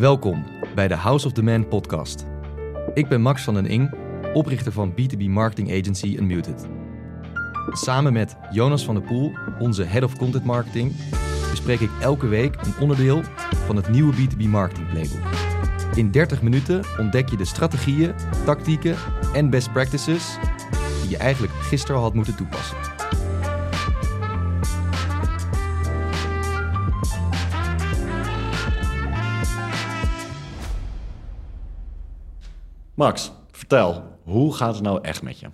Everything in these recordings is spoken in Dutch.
Welkom bij de House of the Man podcast. Ik ben Max van den Ing, oprichter van B2B marketing agency Unmuted. Samen met Jonas van der Poel, onze Head of Content Marketing, bespreek ik elke week een onderdeel van het nieuwe B2B marketing playbook. In 30 minuten ontdek je de strategieën, tactieken en best practices die je eigenlijk gisteren al had moeten toepassen. Max, vertel, hoe gaat het nou echt met je?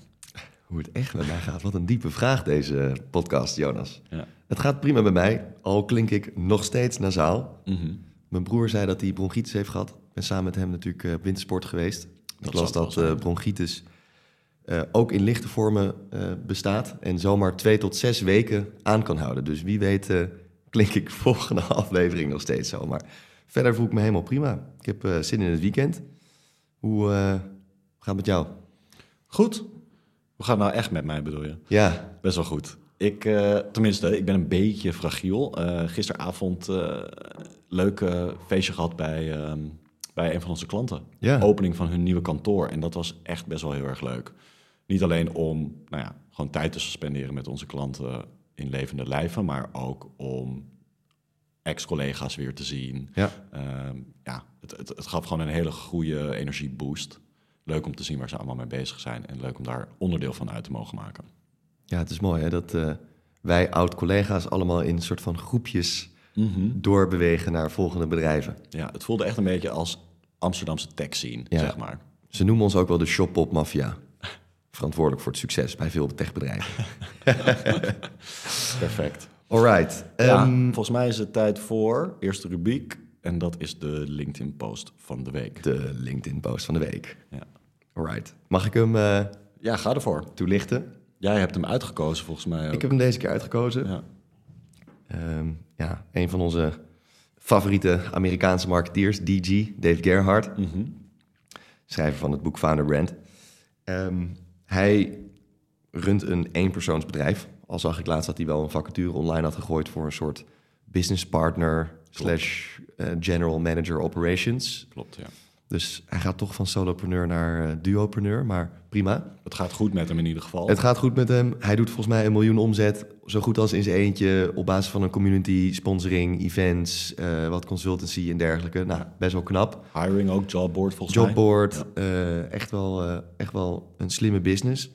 Hoe het echt met mij gaat. Wat een diepe vraag deze podcast, Jonas. Ja. Het gaat prima bij mij, al klink ik nog steeds nasaal. Mhm. Mijn broer zei dat hij bronchitis heeft gehad. Ik ben samen met hem natuurlijk eh, op wintersport geweest. Dat ik las zal dat eh, bronchitis eh, ook in lichte vormen bestaat... en zomaar twee tot zes weken aan kan houden. Dus wie weet klink ik volgende aflevering nog steeds zo. Maar verder voel ik me helemaal prima. Ik heb zin in het weekend. Hoe eh, gaat het met jou? Goed. Hoe gaat het nou echt met mij, bedoel je? Ja, Best wel goed. Ik, eh, tenminste, ik ben een beetje fragiel. Eh, gisteravond eh leuk feestje gehad bij, ehm, bij een van onze klanten. Ja. Opening van hun nieuwe kantoor. En dat was echt best wel heel erg leuk. Niet alleen om nou ja, gewoon tijd te spenderen met onze klanten in levende lijven, maar ook om ex-collega's weer te zien. ja. Ehm, ja, het, het, het gaf gewoon een hele goede energieboost. Leuk om te zien waar ze allemaal mee bezig zijn. En leuk om daar onderdeel van uit te mogen maken. Ja, het is mooi hè, dat eh, wij oud-collega's allemaal in een soort van groepjes doorbewegen naar volgende bedrijven. Ja, het voelde echt een beetje als Amsterdamse tech scene, Ja. zeg maar. Ze noemen ons ook wel de shop-pop mafia. Verantwoordelijk voor het succes bij veel techbedrijven. Perfect. Alright. Ja, ehm, volgens mij is het tijd voor eerste rubriek. En dat is de LinkedIn-post van de week. de LinkedIn-post van de week. Ja. Alright. Mag ik hem eh, ja, ga ervoor. toelichten? Jij hebt hem uitgekozen, volgens mij ook. Ik heb hem deze keer uitgekozen. Ja. Ehm, ja, een van onze favoriete Amerikaanse marketeers, DG, Dave Gerhardt. Mhm. schrijver van het boek Founder Brand. Ehm, hij runt een eenpersoonsbedrijf. Al zag ik laatst dat hij wel een vacature online had gegooid voor een soort business partner slash eh, general manager operations. Klopt, ja. Dus hij gaat toch van solopreneur naar eh, duopreneur, maar prima. Het gaat goed met hem in ieder geval. Het gaat goed met hem. Hij doet volgens mij een miljoen omzet, zo goed als in zijn eentje, op basis van een community, sponsoring, events, eh, wat consultancy en dergelijke. Nou, best wel knap. Hiring ook, jobboard volgens mij. Jobboard, eh, echt, wel, echt wel een slimme business.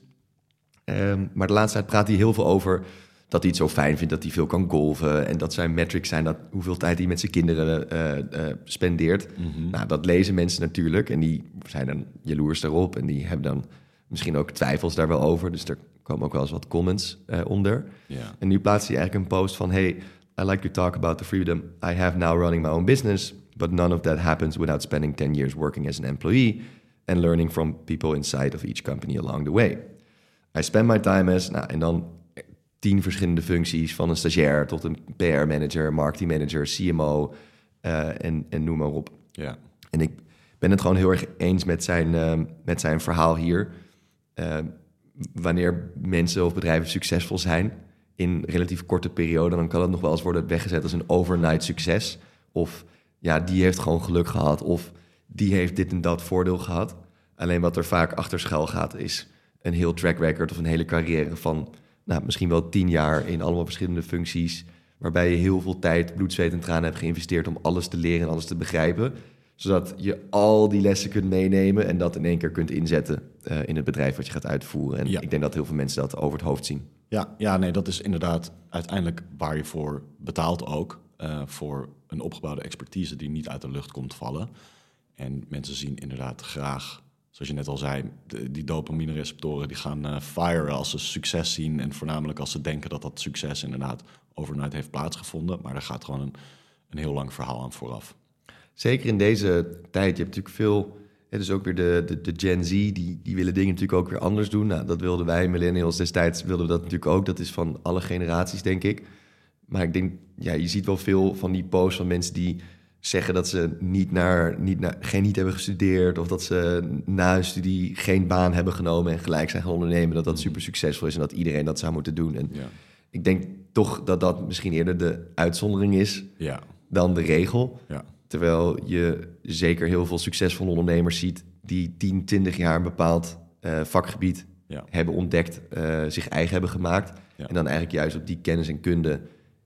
Ehm, maar de laatste tijd praat hij heel veel over dat hij het zo fijn vindt dat hij veel kan golven. En dat zijn metrics zijn dat hoeveel tijd hij met zijn kinderen eh, spendeert. Nou, dat lezen mensen natuurlijk en die zijn dan jaloers daarop. En die hebben dan misschien ook twijfels daar wel over. Dus er komen ook wel eens wat comments eh, onder. En nu plaatst hij eigenlijk een post van... Hey, I like to talk about the freedom I have now running my own business... but none of that happens without spending 10 years working as an employee... and learning from people inside of each company along the way. I spend my time as... Nou, en dan tien verschillende functies... van een stagiair tot een PR-manager, marketing-manager, CMO... eh, en, en noem maar op. Ja. En ik ben het gewoon heel erg eens met zijn, eh, met zijn verhaal hier. Eh, wanneer mensen of bedrijven succesvol zijn in relatief korte periode, dan kan het nog wel eens worden weggezet als een overnight succes. Of ja, die heeft gewoon geluk gehad. Of die heeft dit en dat voordeel gehad. Alleen wat er vaak achter schuil gaat, is een heel track record of een hele carrière van nou, misschien wel tien jaar in allemaal verschillende functies. Waarbij je heel veel tijd, bloed, zweet en tranen hebt geïnvesteerd om alles te leren en alles te begrijpen. Zodat je al die lessen kunt meenemen en dat in één keer kunt inzetten eh, in het bedrijf wat je gaat uitvoeren. En Ja. ik denk dat heel veel mensen dat over het hoofd zien. Ja, ja, nee, dat is inderdaad uiteindelijk waar je voor betaalt ook. eh, voor een opgebouwde expertise die niet uit de lucht komt vallen. En mensen zien inderdaad graag, zoals je net al zei, de- die dopamine-receptoren die gaan firen als ze succes zien. En voornamelijk als ze denken dat dat succes inderdaad overnight heeft plaatsgevonden. Maar daar gaat gewoon een, een heel lang verhaal aan vooraf. Zeker in deze tijd. Je hebt natuurlijk veel. Het is ook weer de, de, de Gen Z, die, die willen dingen natuurlijk ook weer anders doen. Nou, dat wilden wij, millennials destijds, wilden we dat natuurlijk ook. Dat is van alle generaties, denk ik. Maar ik denk, ja, je ziet wel veel van die posts van mensen die zeggen dat ze niet naar, niet naar, geen niet hebben gestudeerd. Of dat ze na hun studie geen baan hebben genomen en gelijk zijn gaan ondernemen. Dat dat super succesvol is en dat iedereen dat zou moeten doen. En Ja. ik denk toch dat dat misschien eerder de uitzondering is Ja, dan de regel. ja. Terwijl je zeker heel veel succesvolle ondernemers ziet die 10, 20 jaar een bepaald eh, vakgebied hebben ontdekt, eh, zich eigen hebben gemaakt. En dan eigenlijk juist op die kennis en kunde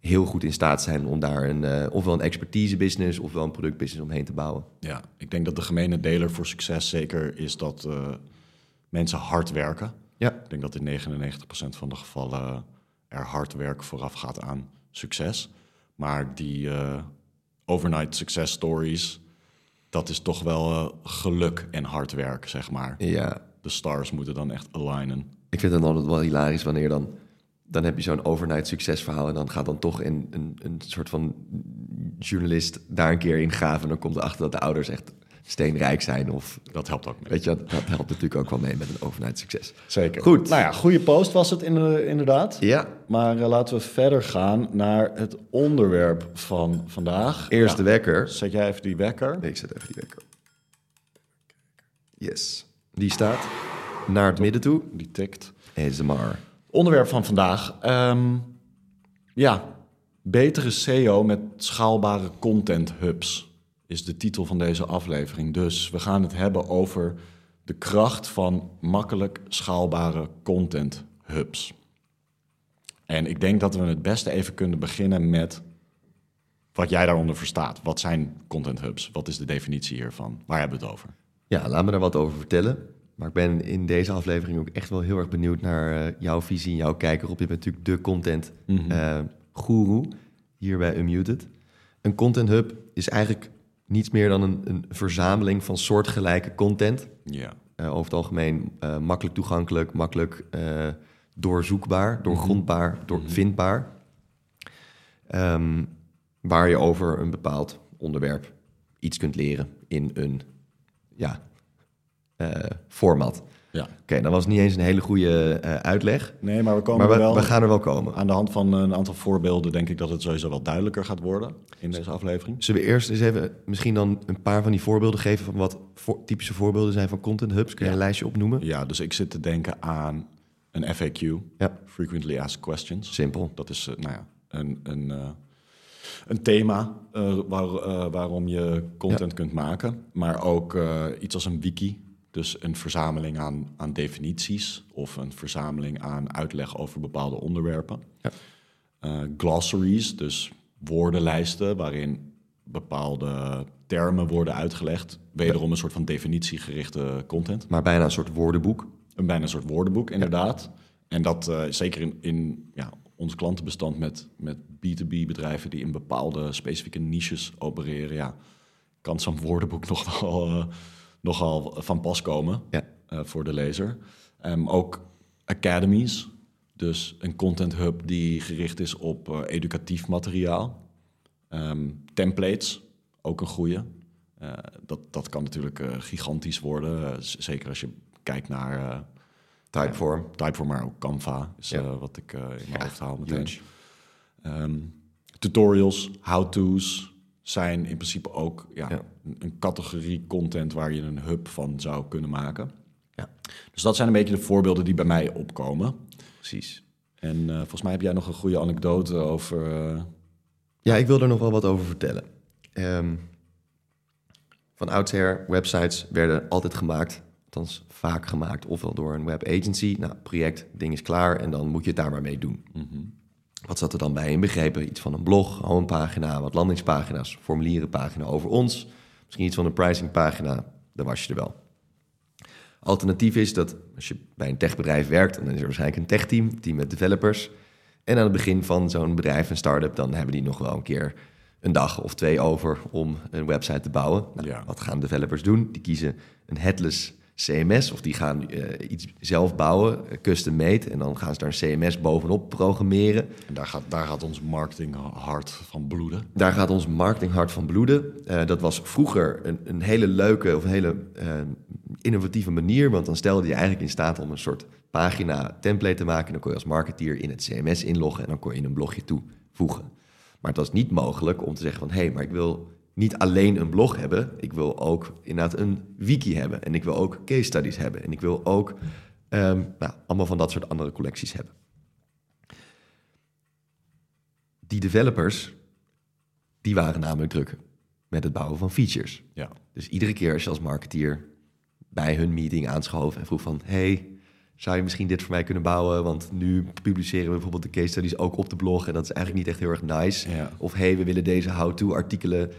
heel goed in staat zijn om daar een, eh, ofwel een expertise business ofwel een productbusiness omheen te bouwen. Ja, ik denk dat de gemene deler voor succes zeker is dat eh, mensen hard werken. Ja, Ik denk dat in 99% van de gevallen er hard werk vooraf gaat aan succes. Maar die eh, overnight success stories, dat is toch wel geluk en hard werk, zeg maar. ja. De stars moeten dan echt alignen. Ik vind het dan altijd wel hilarisch wanneer dan... Dan heb je zo'n overnight succesverhaal en dan gaat dan toch een, een, een soort van journalist daar een keer in graven. En dan komt erachter dat de ouders echt steenrijk zijn. Of Dat helpt ook mee. weet je, dat, dat helpt natuurlijk ook wel mee met een overnight succes. Zeker. Goed. Nou ja, goede post was het in- inderdaad. Ja, Maar eh, laten we verder gaan naar het onderwerp van vandaag. eerste Ja, wekker. Zet jij even die wekker. Nee, ik zet even die wekker. Yes. Die staat naar het midden toe. Die tikt. ASMR. Onderwerp van vandaag. Ehm, ja, betere SEO met schaalbare content hubs is de titel van deze aflevering. Dus we gaan het hebben over de kracht van makkelijk schaalbare content hubs. En ik denk dat we het beste even kunnen beginnen met wat jij daaronder verstaat. Wat zijn content hubs? Wat is de definitie hiervan? Waar hebben we het over? Ja, laat me daar wat over vertellen. Maar ik ben in deze aflevering ook echt wel heel erg benieuwd naar eh, jouw visie, jouw kijker op. Je bent natuurlijk de content eh guru hier bij Unmuted. Een content hub is eigenlijk niets meer dan een, een verzameling van soortgelijke content. Ja. Eh, over het algemeen makkelijk toegankelijk, makkelijk doorzoekbaar, doorgrondbaar, doorvindbaar. Ehm, waar je over een bepaald onderwerp iets kunt leren in een ja, eh, format. ja. Oké, dat was niet eens een hele goede eh, uitleg, Nee, maar we komen maar we, er wel... we gaan er wel komen. Aan de hand van een aantal voorbeelden denk ik dat het sowieso wel duidelijker gaat worden in deze aflevering. Zullen we eerst eens even misschien dan een paar van die voorbeelden geven van wat voor, typische voorbeelden zijn van content hubs? Kun je Ja. een lijstje opnoemen? Ja, dus ik zit te denken aan een FAQ, Ja, Frequently Asked Questions. simpel. Dat is eh, nou ja, een, een, eh, een thema eh, waar, eh, waarom je content kunt maken. Maar ook eh, iets als een wiki. Dus een verzameling aan, aan definities of een verzameling aan uitleg over bepaalde onderwerpen. Ja. Eh, glossaries, dus woordenlijsten waarin bepaalde termen worden uitgelegd. Wederom een soort van definitiegerichte content. Maar bijna een soort woordenboek. Een bijna een soort woordenboek, inderdaad. En dat eh, zeker in, in ja, ons klantenbestand met, met B2B-bedrijven die in bepaalde specifieke niches opereren, ja, kan zo'n woordenboek nogal, eh, nogal van pas komen Ja. eh, voor de lezer. Ehm, ook academies, dus een content hub die gericht is op eh, educatief materiaal. Ehm, templates, ook een goede. Eh, dat, dat kan natuurlijk gigantisch worden, zeker als je kijkt naar Typeform. Typeform, maar ook Canva is Ja. wat ik in mijn Ja, hoofd haal meteen. Ehm, tutorials, how-to's zijn in principe ook ja, Ja. Een, categorie content waar je een hub van zou kunnen maken. Ja. Dus dat zijn een beetje de voorbeelden die bij mij opkomen. Precies. En eh, volgens mij heb jij nog een goede anekdote over... eh, Ja, ik wil er nog wel wat over vertellen. Ehm, van oudsher, websites werden altijd gemaakt, althans vaak gemaakt, ofwel door een web agency. Nou, project, ding is klaar en dan moet je het daar maar mee doen. Wat zat er dan bij inbegrepen? Iets van een blog, homepagina, wat landingspagina's, formulierenpagina over ons. Misschien iets van een pricingpagina, dan was je er wel. Alternatief is dat als je bij een techbedrijf werkt, dan is er waarschijnlijk een techteam, team met developers. En aan het begin van zo'n bedrijf, een start-up, dan hebben die nog wel een keer een dag of twee over om een website te bouwen. Nou, Ja. Wat gaan developers doen? Die kiezen een headless CMS of die gaan eh, iets zelf bouwen, eh, custom made. En dan gaan ze daar een CMS bovenop programmeren. en daar gaat, daar gaat ons marketing hard van bloeden. Daar gaat ons marketing hard van bloeden. Eh, dat was vroeger een, een hele leuke of een hele innovatieve manier. Want dan stelde je eigenlijk in staat om een soort pagina template te maken. En dan kon je als marketeer in het CMS inloggen en dan kon je een blogje toevoegen. Maar het was niet mogelijk om te zeggen van... hé, hey, maar ik wil niet alleen een blog hebben. Ik wil ook inderdaad een wiki hebben. En ik wil ook case studies hebben. En ik wil ook ehm, nou, allemaal van dat soort andere collecties hebben. Die developers, die waren namelijk druk. met het bouwen van features. Ja. Dus iedere keer als je als marketeer bij hun meeting aanschoof en vroeg van... hey, zou je misschien dit voor mij kunnen bouwen? Want nu publiceren we bijvoorbeeld de case studies ook op de blog... en dat is eigenlijk niet echt heel erg nice. Ja. Of hey, we willen deze how-to-artikelen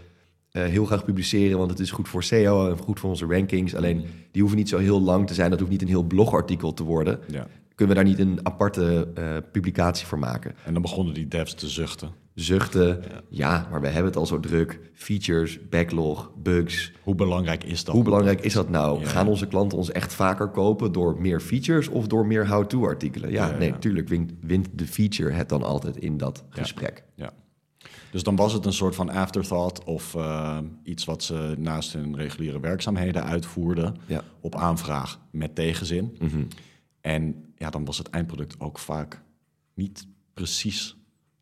eh, heel graag publiceren... want het is goed voor SEO en goed voor onze rankings. Alleen, die hoeven niet zo heel lang te zijn. Dat hoeft niet een heel blogartikel te worden. ja. Kunnen we daar niet een aparte eh, publicatie voor maken? En dan begonnen die devs te zuchten. Zuchten, ja. maar we hebben het al zo druk. Features, backlog, bugs. Hoe belangrijk is dat? Hoe belangrijk is dat nou? Ja. Gaan onze klanten ons echt vaker kopen door meer features of door meer how-to-artikelen? Ja, Ja, nee, ja. natuurlijk wint, wint de feature het dan altijd in dat gesprek. Ja. Dus dan was het een soort van afterthought of eh, iets wat ze naast hun reguliere werkzaamheden uitvoerden Ja. op aanvraag met tegenzin. Mhm. En ja, dan was het eindproduct ook vaak niet precies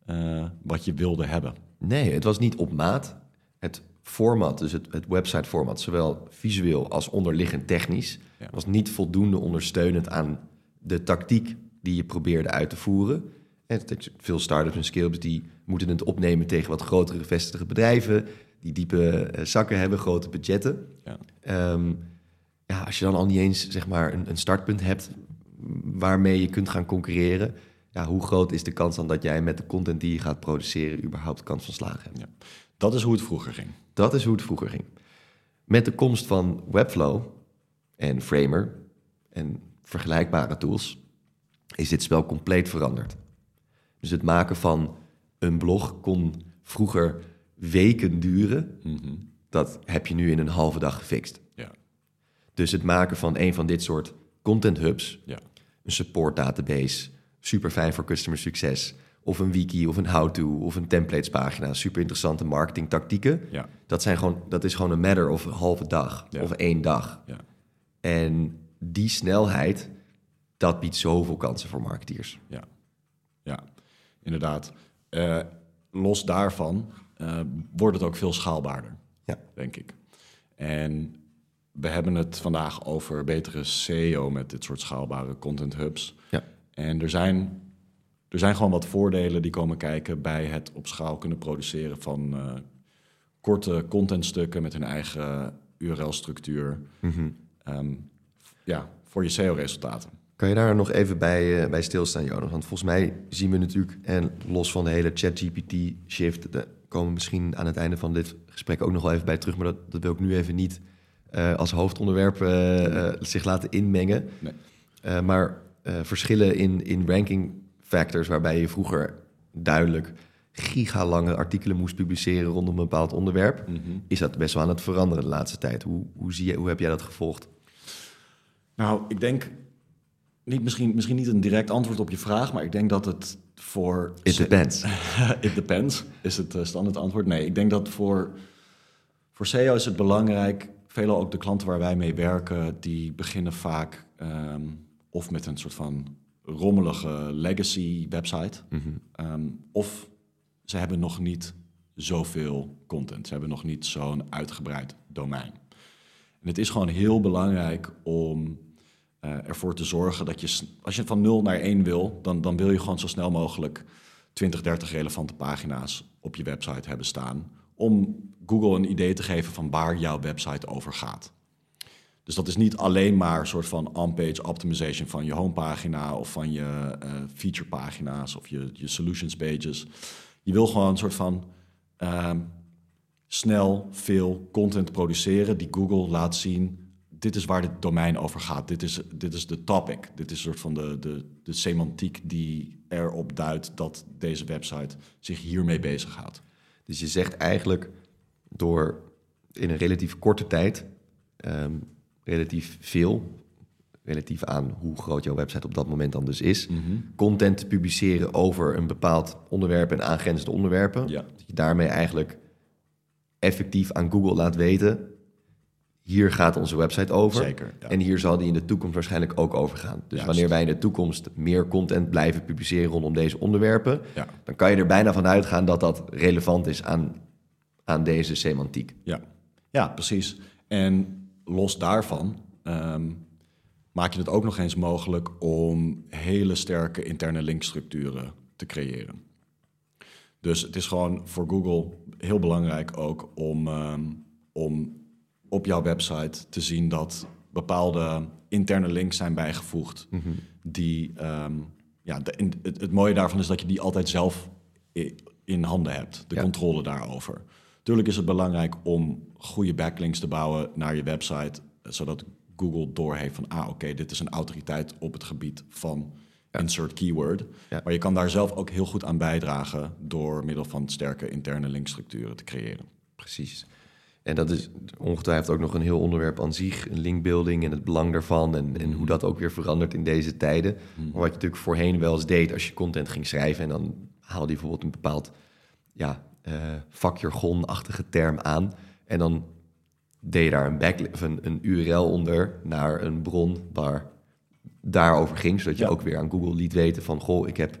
eh, wat je wilde hebben. Nee, het was niet op maat. Het format, dus het, het website-format, zowel visueel als onderliggend technisch, Ja. was niet voldoende ondersteunend aan de tactiek die je probeerde uit te voeren. En veel start-ups en scale-ups die moeten het opnemen tegen wat grotere gevestigde bedrijven, die diepe eh, zakken hebben, grote budgetten. Ja. Ehm, ja, als je dan al niet eens zeg maar, een, een startpunt hebt waarmee je kunt gaan concurreren, ja, hoe groot is de kans dan dat jij met de content die je gaat produceren überhaupt kans van slagen hebt? Ja. Dat is hoe het vroeger ging. Dat is hoe het vroeger ging. Met de komst van Webflow en Framer en vergelijkbare tools is dit spel compleet veranderd. Dus het maken van een blog kon vroeger weken duren. Dat heb je nu in een halve dag gefixt. Ja. Dus het maken van een van dit soort content hubs, Ja. een support database, super fijn voor customer succes, of een wiki of een how-to of een templates pagina, super interessante marketing tactieken. Ja. Dat, zijn gewoon, dat is gewoon een matter of een halve dag of één dag. Ja. En die snelheid, dat biedt zoveel kansen voor marketeers. Ja, ja inderdaad. Eh, los daarvan eh, wordt het ook veel schaalbaarder, Ja. denk ik. En we hebben het vandaag over betere SEO met dit soort schaalbare content hubs. Ja. En er zijn, er zijn gewoon wat voordelen die komen kijken bij het op schaal kunnen produceren van eh, korte contentstukken met hun eigen URL-structuur. Ehm, ja, voor je SEO-resultaten. Kan je daar nog even bij, eh, bij stilstaan, Jonas? Want volgens mij zien we natuurlijk, en los van de hele ChatGPT-shift, daar komen we misschien aan het einde van dit gesprek ook nog wel even bij terug, maar dat, dat wil ik nu even niet eh, als hoofdonderwerp eh, zich laten inmengen. Nee. Maar verschillen in, in ranking factors, waarbij je vroeger duidelijk gigalange artikelen moest publiceren rondom een bepaald onderwerp, is dat best wel aan het veranderen de laatste tijd. Hoe, hoe, zie je, hoe heb jij dat gevolgd? Nou, ik denk niet, misschien, misschien niet een direct antwoord op je vraag, maar ik denk dat het voor. It depends. It depends, is het eh, standaard antwoord. Nee, ik denk dat voor, voor SEO is het belangrijk. Veelal ook de klanten waar wij mee werken, die beginnen vaak ehm, of met een soort van rommelige legacy website, ehm, of ze hebben nog niet zoveel content. Ze hebben nog niet zo'n uitgebreid domein. En het is gewoon heel belangrijk om ervoor te zorgen dat je, als je van 0 naar 1 wil, dan, dan wil je gewoon zo snel mogelijk 20, 30 relevante pagina's op je website hebben staan. Om Google een idee te geven van waar jouw website over gaat. Dus dat is niet alleen maar een soort van on-page optimization van je homepagina of van je eh featurepagina's of je, je solutions pages. Je wil gewoon een soort van ehm, snel veel content produceren die Google laat zien. Dit is waar dit domein over gaat. Dit is, dit is de topic. Dit is een soort van de, de, de semantiek die erop duidt dat deze website zich hiermee bezighoudt. Dus je zegt eigenlijk door in een relatief korte tijd ehm, relatief veel, relatief aan hoe groot jouw website op dat moment dan dus is, content te publiceren over een bepaald onderwerp en aangrenzende onderwerpen. Ja. Dat je daarmee eigenlijk effectief aan Google laat weten, hier gaat onze website over. Zeker, ja. En hier zal die in de toekomst waarschijnlijk ook over gaan. Dus Juist. wanneer wij in de toekomst meer content blijven publiceren rondom deze onderwerpen, Ja. dan kan je er bijna van uitgaan dat dat relevant is aan, aan deze semantiek. Ja, ja precies. En los daarvan ehm, maak je het ook nog eens mogelijk om hele sterke interne linkstructuren te creëren. Dus het is gewoon voor Google heel belangrijk ook om, ehm, om op jouw website te zien dat bepaalde interne links zijn bijgevoegd. Die, ehm, ja, de, in- het, het mooie daarvan is dat je die altijd zelf in handen hebt, de Ja. controle daarover. Tuurlijk is het belangrijk om goede backlinks te bouwen naar je website, eh, zodat Google doorheeft van, ah oké, dit is een autoriteit op het gebied van insert keyword. Ja. Maar je kan daar zelf ook heel goed aan bijdragen door middel van sterke interne linkstructuren te creëren. Precies. En dat is ongetwijfeld ook nog een heel onderwerp aan zich, een linkbuilding en het belang daarvan en, en hoe dat ook weer verandert in deze tijden. Maar wat je natuurlijk voorheen wel eens deed als je content ging schrijven en dan haalde je bijvoorbeeld een bepaald ja, eh vakjargon-achtige term aan en dan deed je daar een, back, of een, een URL onder naar een bron waar daarover ging, zodat je Ja. ook weer aan Google liet weten van goh, ik heb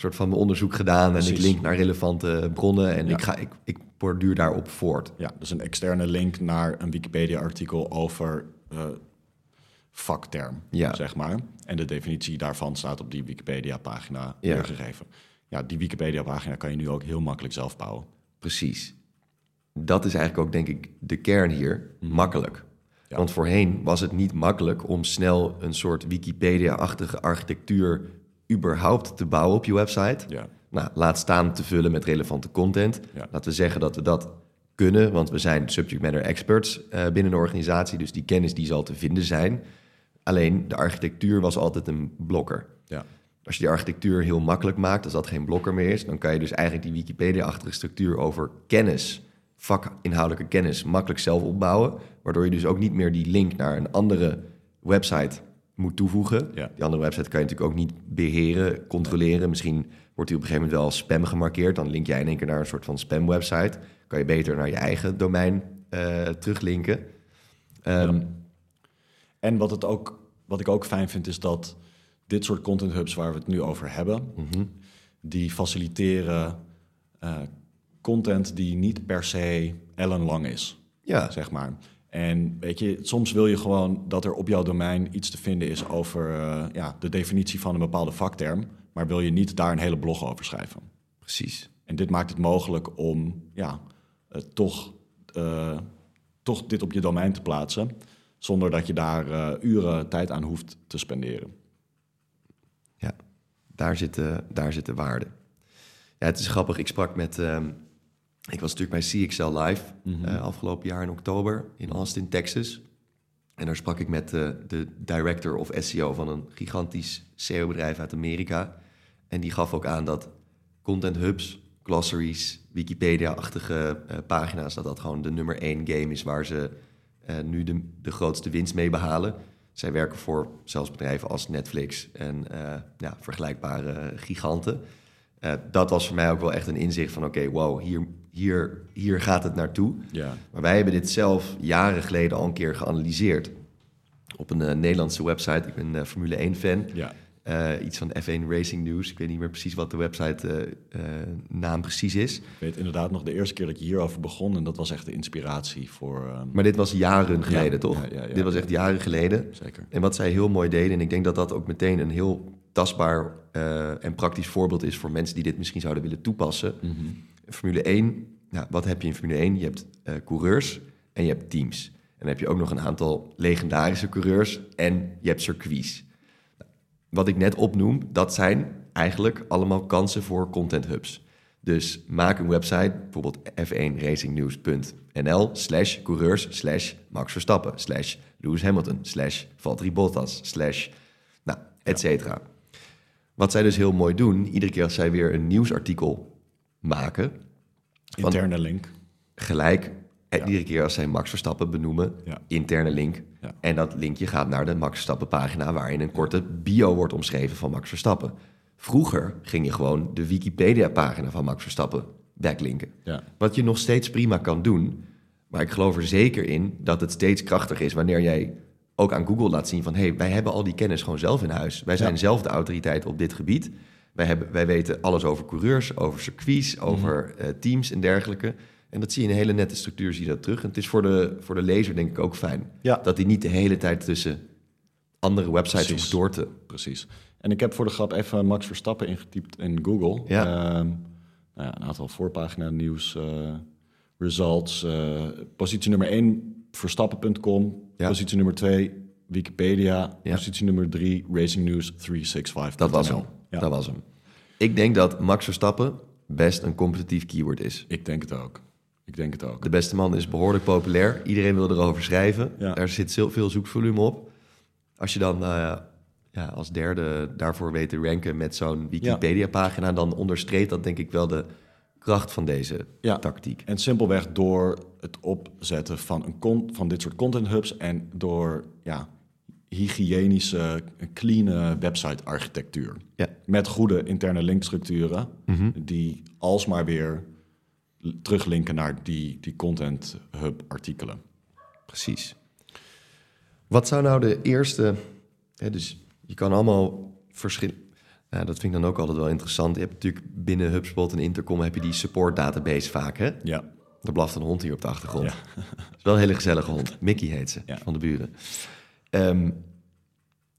soort van mijn onderzoek gedaan en ik link naar relevante bronnen en Ja. ik, ga, ik, ik borduur daarop voort. Ja, dus een externe link naar een Wikipedia-artikel over eh, vakterm, Ja. zeg maar. En de definitie daarvan staat op die Wikipedia-pagina Ja. weergegeven. Ja, die Wikipedia-pagina kan je nu ook heel makkelijk zelf bouwen. Precies. Dat is eigenlijk ook, denk ik, de kern hier. Makkelijk. Ja. Want voorheen was het niet makkelijk om snel een soort Wikipedia-achtige architectuur überhaupt te bouwen op je website. Ja, Nou, laat staan te vullen met relevante content. Ja. Laten we zeggen dat we dat kunnen, want we zijn subject matter experts eh, binnen de organisatie, dus die kennis die zal te vinden zijn. Alleen de architectuur was altijd een blokker. ja. Als je die architectuur heel makkelijk maakt, als dat geen blokker meer is, dan kan je dus eigenlijk die Wikipedia-achtige structuur over kennis, vakinhoudelijke kennis, makkelijk zelf opbouwen. Waardoor je dus ook niet meer die link naar een andere website moet toevoegen. Ja. Die andere website kan je natuurlijk ook niet beheren, controleren. Misschien wordt die op een gegeven moment wel als spam gemarkeerd. Dan link jij in één keer naar een soort van spam-website. Kan je beter naar je eigen domein eh, teruglinken. Ehm, En wat, het ook, wat ik ook fijn vind, is dat dit soort content hubs waar we het nu over hebben, mhm. die faciliteren eh, content die niet per se ellenlang is. Ja, zeg maar. En weet je, soms wil je gewoon dat er op jouw domein iets te vinden is over eh, ja, de definitie van een bepaalde vakterm, maar wil je niet daar een hele blog over schrijven. precies. En dit maakt het mogelijk om ja, eh, toch, eh, toch dit op je domein te plaatsen, zonder dat je daar uren tijd aan hoeft te spenderen. Ja, daar zit, de, daar zit de waarde. Ja, het is grappig. Ik sprak met... ehm, ik was natuurlijk bij CXL Live eh, afgelopen jaar in oktober in Austin, Texas. En daar sprak ik met eh, de director of SEO van een gigantisch SEO-bedrijf uit Amerika. En die gaf ook aan dat content hubs, glossaries, Wikipedia-achtige eh, pagina's... dat dat gewoon de nummer één game is waar ze nu de, de grootste winst mee behalen. Zij werken voor zelfs bedrijven als Netflix en ja, vergelijkbare giganten. Dat was voor mij ook wel echt een inzicht van... oké, wow, hier, hier, hier gaat het naartoe. Ja, Maar wij hebben dit zelf jaren geleden al een keer geanalyseerd. Op een eh, Nederlandse website. Ik ben eh, Formule 1-fan. ja, Eh, iets van F1 Racing News. Ik weet niet meer precies wat de website eh, eh, naam precies is. ik weet inderdaad nog de eerste keer dat je hierover begon en dat was echt de inspiratie voor... eh, Maar dit was jaren geleden, Ja, toch? ja, ja, ja. dit was echt jaren geleden. zeker. En wat zij heel mooi deden, en ik denk dat dat ook meteen een heel tastbaar en praktisch voorbeeld is voor mensen die dit misschien zouden willen toepassen. Mhm. Formule 1, nou, wat heb je in Formule 1? Je hebt eh, coureurs en je hebt teams. En dan heb je ook nog een aantal legendarische coureurs en je hebt circuits. Nou, wat ik net opnoem, dat zijn eigenlijk allemaal kansen voor content hubs. Dus maak een website, bijvoorbeeld f1racingnews.nl slash coureurs slash Max Verstappen slash Lewis Hamilton slash Valtteri Bottas slash, nou, et cetera. Wat zij dus heel mooi doen, iedere keer als zij weer een nieuwsartikel maken, Interne link. gelijk, en Ja. iedere keer als zij Max Verstappen benoemen, Ja. interne link. Ja. En dat linkje gaat naar de Max Verstappen pagina waarin een korte bio wordt omschreven van Max Verstappen. Vroeger ging je gewoon de Wikipedia pagina van Max Verstappen backlinken. Wat je nog steeds prima kan doen. Maar ik geloof er zeker in dat het steeds krachtiger is wanneer jij ook aan Google laat zien van... hé, hey, wij hebben al die kennis gewoon zelf in huis. Wij zijn zelf de autoriteit op dit gebied. Wij, hebben, wij weten alles over coureurs, over circuits, over eh, teams en dergelijke. En dat zie je in een hele nette structuur, zie je dat terug. En het is voor de, voor de lezer denk ik ook fijn. Ja. Dat hij niet de hele tijd tussen andere websites Precies. hoeft door te... Precies. En ik heb voor de grap even Max Verstappen ingetypt in Google. Ja. Ehm, nou ja, een aantal voorpagina nieuws, eh, results. eh, positie nummer 1, verstappen.com. Ja. Positie nummer 2, Wikipedia. Ja. Positie nummer 3, Racing News 365. Dat was hem. Ja. Dat was hem. Ik denk dat Max Verstappen best een competitief keyword is. Ik denk het ook. Ik denk het ook. De beste man is behoorlijk populair. Iedereen wil erover schrijven. Ja. Er zit heel veel zoekvolume op. Als je dan eh, ja, als derde daarvoor weet te ranken met zo'n Wikipedia-pagina... dan onderstreept dat denk ik wel de kracht van deze Ja. tactiek. En simpelweg door het opzetten van, een con- van dit soort content hubs en door ja, hygiënische, clean website-architectuur. Ja. Met goede interne linkstructuren, Mhm. die alsmaar weer teruglinken naar die, die content hub artikelen. Precies. Wat zou nou de eerste... Hè, dus je kan allemaal verschillen... Ja, dat vind ik dan ook altijd wel interessant. Je hebt natuurlijk binnen HubSpot en Intercom heb je die support database vaak, hè? Ja, Er blaft een hond hier op de achtergrond. Ja. Is wel een hele gezellige hond. Mickey heet ze, Ja. van de buren. Ehm,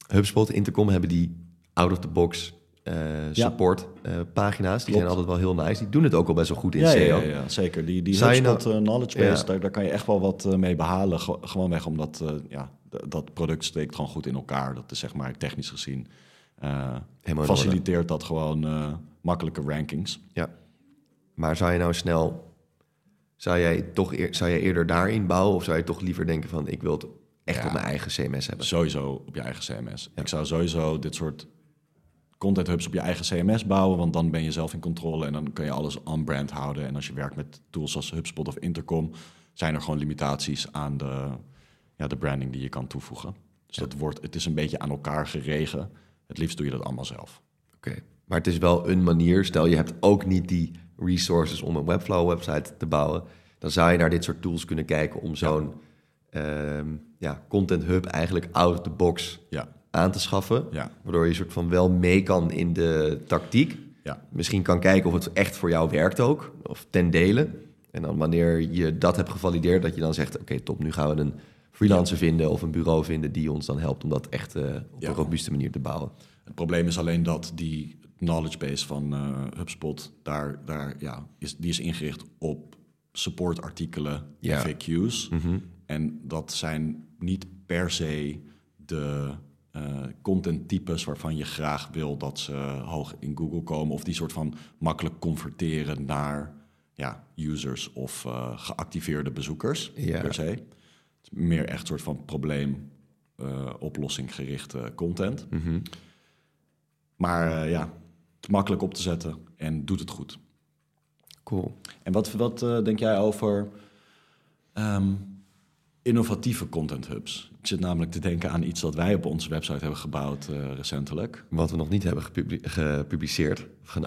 HubSpot Intercom hebben die out-of-the-box eh, support eh, pagina's. Die Klopt. zijn altijd wel heel nice. Die doen het ook al best wel goed in ja, SEO. ja, zeker. Die, die HubSpot nou- eh, knowledge base, daar, daar kan je echt wel wat mee behalen. Ge- Gewoonweg omdat eh, ja, dat product steekt gewoon goed in elkaar. Dat is zeg maar technisch gezien... faciliteert dat gewoon makkelijke rankings. Ja. Maar zou je nou snel... Zou jij, toch eer- zou jij eerder daarin bouwen? Of zou je toch liever denken van... ik wil het echt Ja. op mijn eigen CMS hebben? Sowieso op je eigen CMS. Ja. Ik zou sowieso dit soort content hubs op je eigen CMS bouwen, want dan ben je zelf in controle en dan kun je alles on-brand houden. En als je werkt met tools als HubSpot of Intercom, zijn er gewoon limitaties aan de, ja, de branding die je kan toevoegen. Dus dat wordt, het is een beetje aan elkaar geregen. Het liefst doe je dat allemaal zelf. Oké. Maar het is wel een manier. Stel, je hebt ook niet die resources om een Webflow-website te bouwen. Dan zou je naar dit soort tools kunnen kijken om zo'n ja, content hub eigenlijk out of the box Ja, aan te schaffen. ja, Waardoor je soort van wel mee kan in de tactiek. ja. Misschien kan kijken of het echt voor jou werkt ook. Of ten dele. En dan wanneer je dat hebt gevalideerd, dat je dan zegt... oké, top, nu gaan we een freelancer vinden of een bureau vinden... die ons dan helpt om dat echt eh, op Ja. een robuuste manier te bouwen. Het probleem is alleen dat die knowledge base van eh, HubSpot, daar, daar, ja, is, die is ingericht op supportartikelen. FAQ's. Mhm. En dat zijn niet per se de eh contenttypes waarvan je graag wil dat ze hoog in Google komen. Of die soort van makkelijk converteren naar ja, users of eh, geactiveerde bezoekers Ja. per se. Het is meer echt een soort van probleem, oplossing gerichte content. Mhm. Maar eh, ja, het is makkelijk op te zetten en doet het goed. Cool. En wat, wat denk jij over ehm, innovatieve content hubs? Ik zit namelijk te denken aan iets dat wij op onze website hebben gebouwd eh, recentelijk. Wat we nog niet hebben gepubli- gepubliceerd of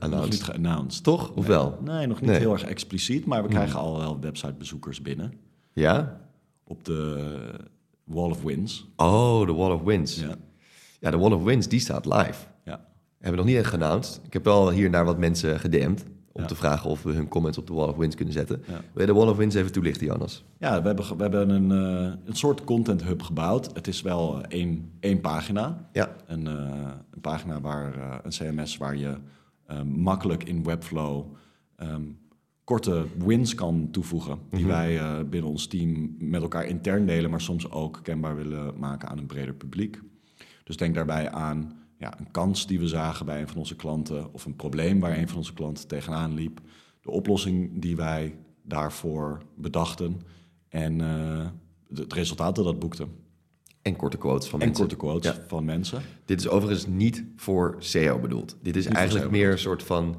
Nog niet geannounced. Toch? Of Nee. wel? Nee, nog niet Nee. heel erg expliciet, maar we krijgen al wel websitebezoekers binnen. Ja? Op de Wall of Wins. Oh, de Wall of Winds. Ja. Ja, de Wall of Winds, die staat live. ja. Hebben we nog niet echt geannounced. Ik heb wel hier en daar wat mensen gedM'd... om Ja. te vragen of we hun comments op de Wall of Winds kunnen zetten. Ja. Wil je de Wall of Winds even toelichten, Jonas? Ja, we hebben, we hebben een, eh, een soort content hub gebouwd. Het is wel eh, één, één pagina. Ja. Een, eh, een pagina waar eh, een CMS waar je eh, makkelijk in Webflow ehm, korte wins kan toevoegen. Die Mhm. wij eh, binnen ons team met elkaar intern delen, maar soms ook kenbaar willen maken aan een breder publiek. Dus denk daarbij aan ja, een kans die we zagen bij een van onze klanten, of een probleem waar een van onze klanten tegenaan liep. De oplossing die wij daarvoor bedachten en eh, het resultaat dat dat boekte. En korte quotes van En mensen. korte quotes Ja. van mensen. Dit is overigens niet voor SEO bedoeld. Dit is eigenlijk meer een soort van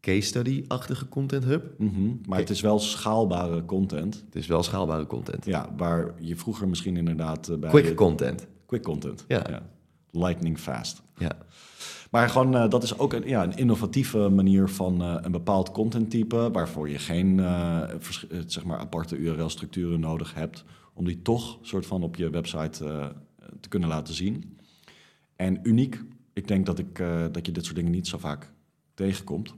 case study-achtige content hub. Mhm, Maar het is wel schaalbare content. Het is wel schaalbare content. Ja, waar je vroeger misschien inderdaad eh, bij... Quick je- content. quick content. Ja. Lightning fast. Ja. Maar gewoon, eh, dat is ook een, ja, een innovatieve manier van eh, een bepaald contenttype... waarvoor je geen eh, zeg maar aparte URL-structuren nodig hebt... om die toch soort van op je website te kunnen laten zien. En uniek, ik denk dat, ik, dat je dit soort dingen niet zo vaak tegenkomt.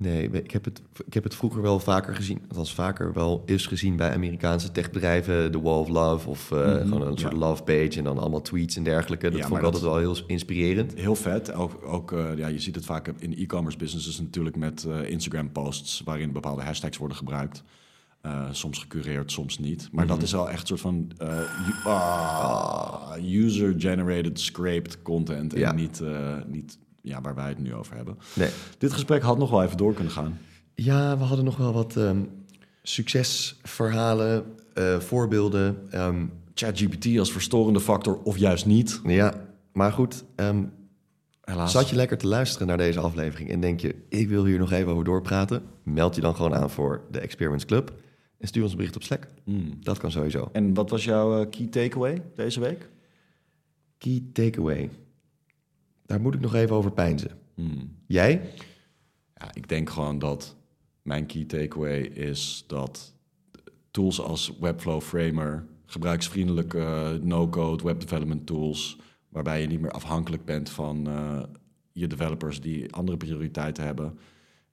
Nee, ik heb, het, ik heb het vroeger wel vaker gezien. Althans, vaker wel eens gezien bij Amerikaanse techbedrijven. De Wall of Love of uh, Mhm, gewoon een soort love page. En dan allemaal tweets en dergelijke. Dat Ja, vond ik altijd wel heel inspirerend. Heel vet. Ook, ook eh, ja, je ziet het vaak in e-commerce businesses natuurlijk met eh, Instagram posts waarin bepaalde hashtags worden gebruikt. Eh, soms gecureerd, soms niet. Maar dat is wel echt een soort van eh, ah, user-generated, scraped content. En Ja. niet, eh, niet ja, waar wij het nu over hebben. Nee. Dit gesprek had nog wel even door kunnen gaan. Ja, we hadden nog wel wat ehm, succesverhalen, eh, voorbeelden. ehm, ChatGPT als verstorende factor of juist niet. ja, maar goed. ehm, Helaas. Zat je lekker te luisteren naar deze aflevering en denk je, ik wil hier nog even over doorpraten? Meld je dan gewoon aan voor de Experiments Club en stuur ons een bericht op Slack. Hmm. Dat kan sowieso. En wat was jouw eh, key takeaway deze week? Key takeaway. Daar moet ik nog even over pijnzen. Hmm. Jij? Ja, ik denk gewoon dat mijn key takeaway is dat tools als Webflow Framer, gebruiksvriendelijke eh, no-code web development tools, waarbij je niet meer afhankelijk bent van eh, je developers die andere prioriteiten hebben,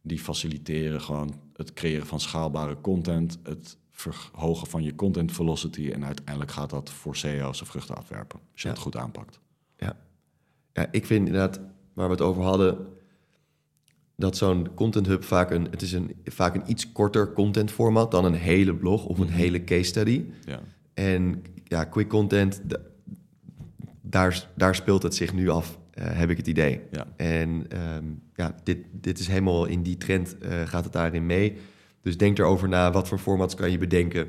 die faciliteren gewoon het creëren van schaalbare content, het verhogen van je content velocity en uiteindelijk gaat dat voor SEO's zijn vruchten afwerpen, als je Ja. het goed aanpakt. Ja. ik vind inderdaad, waar we het over hadden, dat zo'n content hub vaak een, het is een, vaak een iets korter content format dan een hele blog of een Mhm. hele case study. Ja. En ja, quick content, da- daar, daar speelt het zich nu af, eh, heb ik het idee. Ja. En ehm, ja, dit, dit is helemaal in die trend, eh, gaat het daarin mee. Dus denk erover na, wat voor formats kan je bedenken...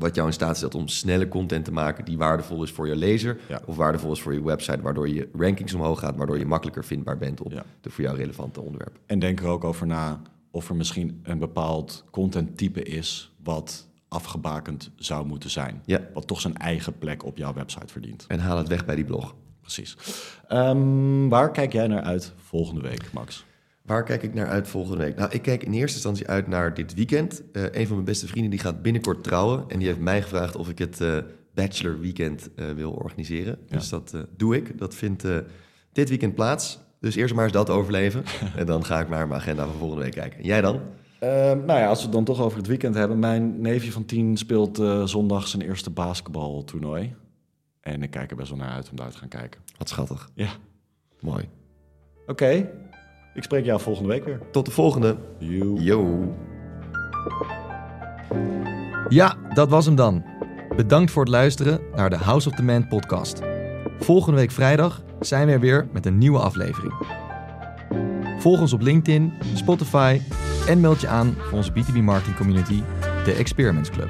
wat jou in staat stelt om snelle content te maken... die waardevol is voor je lezer Ja. of waardevol is voor je website... waardoor je rankings omhoog gaat, waardoor je makkelijker vindbaar bent... op Ja. de voor jou relevante onderwerpen. En denk er ook over na of er misschien een bepaald contenttype is wat afgebakend zou moeten zijn. Ja. Wat toch zijn eigen plek op jouw website verdient. En haal het weg bij die blog. Precies. Ehm, waar kijk jij naar uit volgende week, Max? Waar kijk ik naar uit volgende week? Nou, ik kijk in eerste instantie uit naar dit weekend. Eh, een van mijn beste vrienden die gaat binnenkort trouwen. En die heeft mij gevraagd of ik het eh, Bachelor Weekend eh, wil organiseren. Ja. Dus dat doe ik. Dat vindt dit weekend plaats. Dus eerst maar eens dat overleven. en dan ga ik naar mijn agenda van volgende week kijken. En jij dan? Ehm, nou ja, als we het dan toch over het weekend hebben. Mijn neefje van tien speelt zondag zijn eerste basketbaltoernooi. En ik kijk er best wel naar uit om daar te gaan kijken. Wat schattig. Ja. Mooi. Oké, ik spreek jou volgende week weer. Tot de volgende. Yo. Ja, dat was hem dan. Bedankt voor het luisteren naar de House of the Man podcast. Volgende week vrijdag zijn we er weer met een nieuwe aflevering. Volg ons op LinkedIn, Spotify en meld je aan voor onze B2B marketing community, de Experiments Club.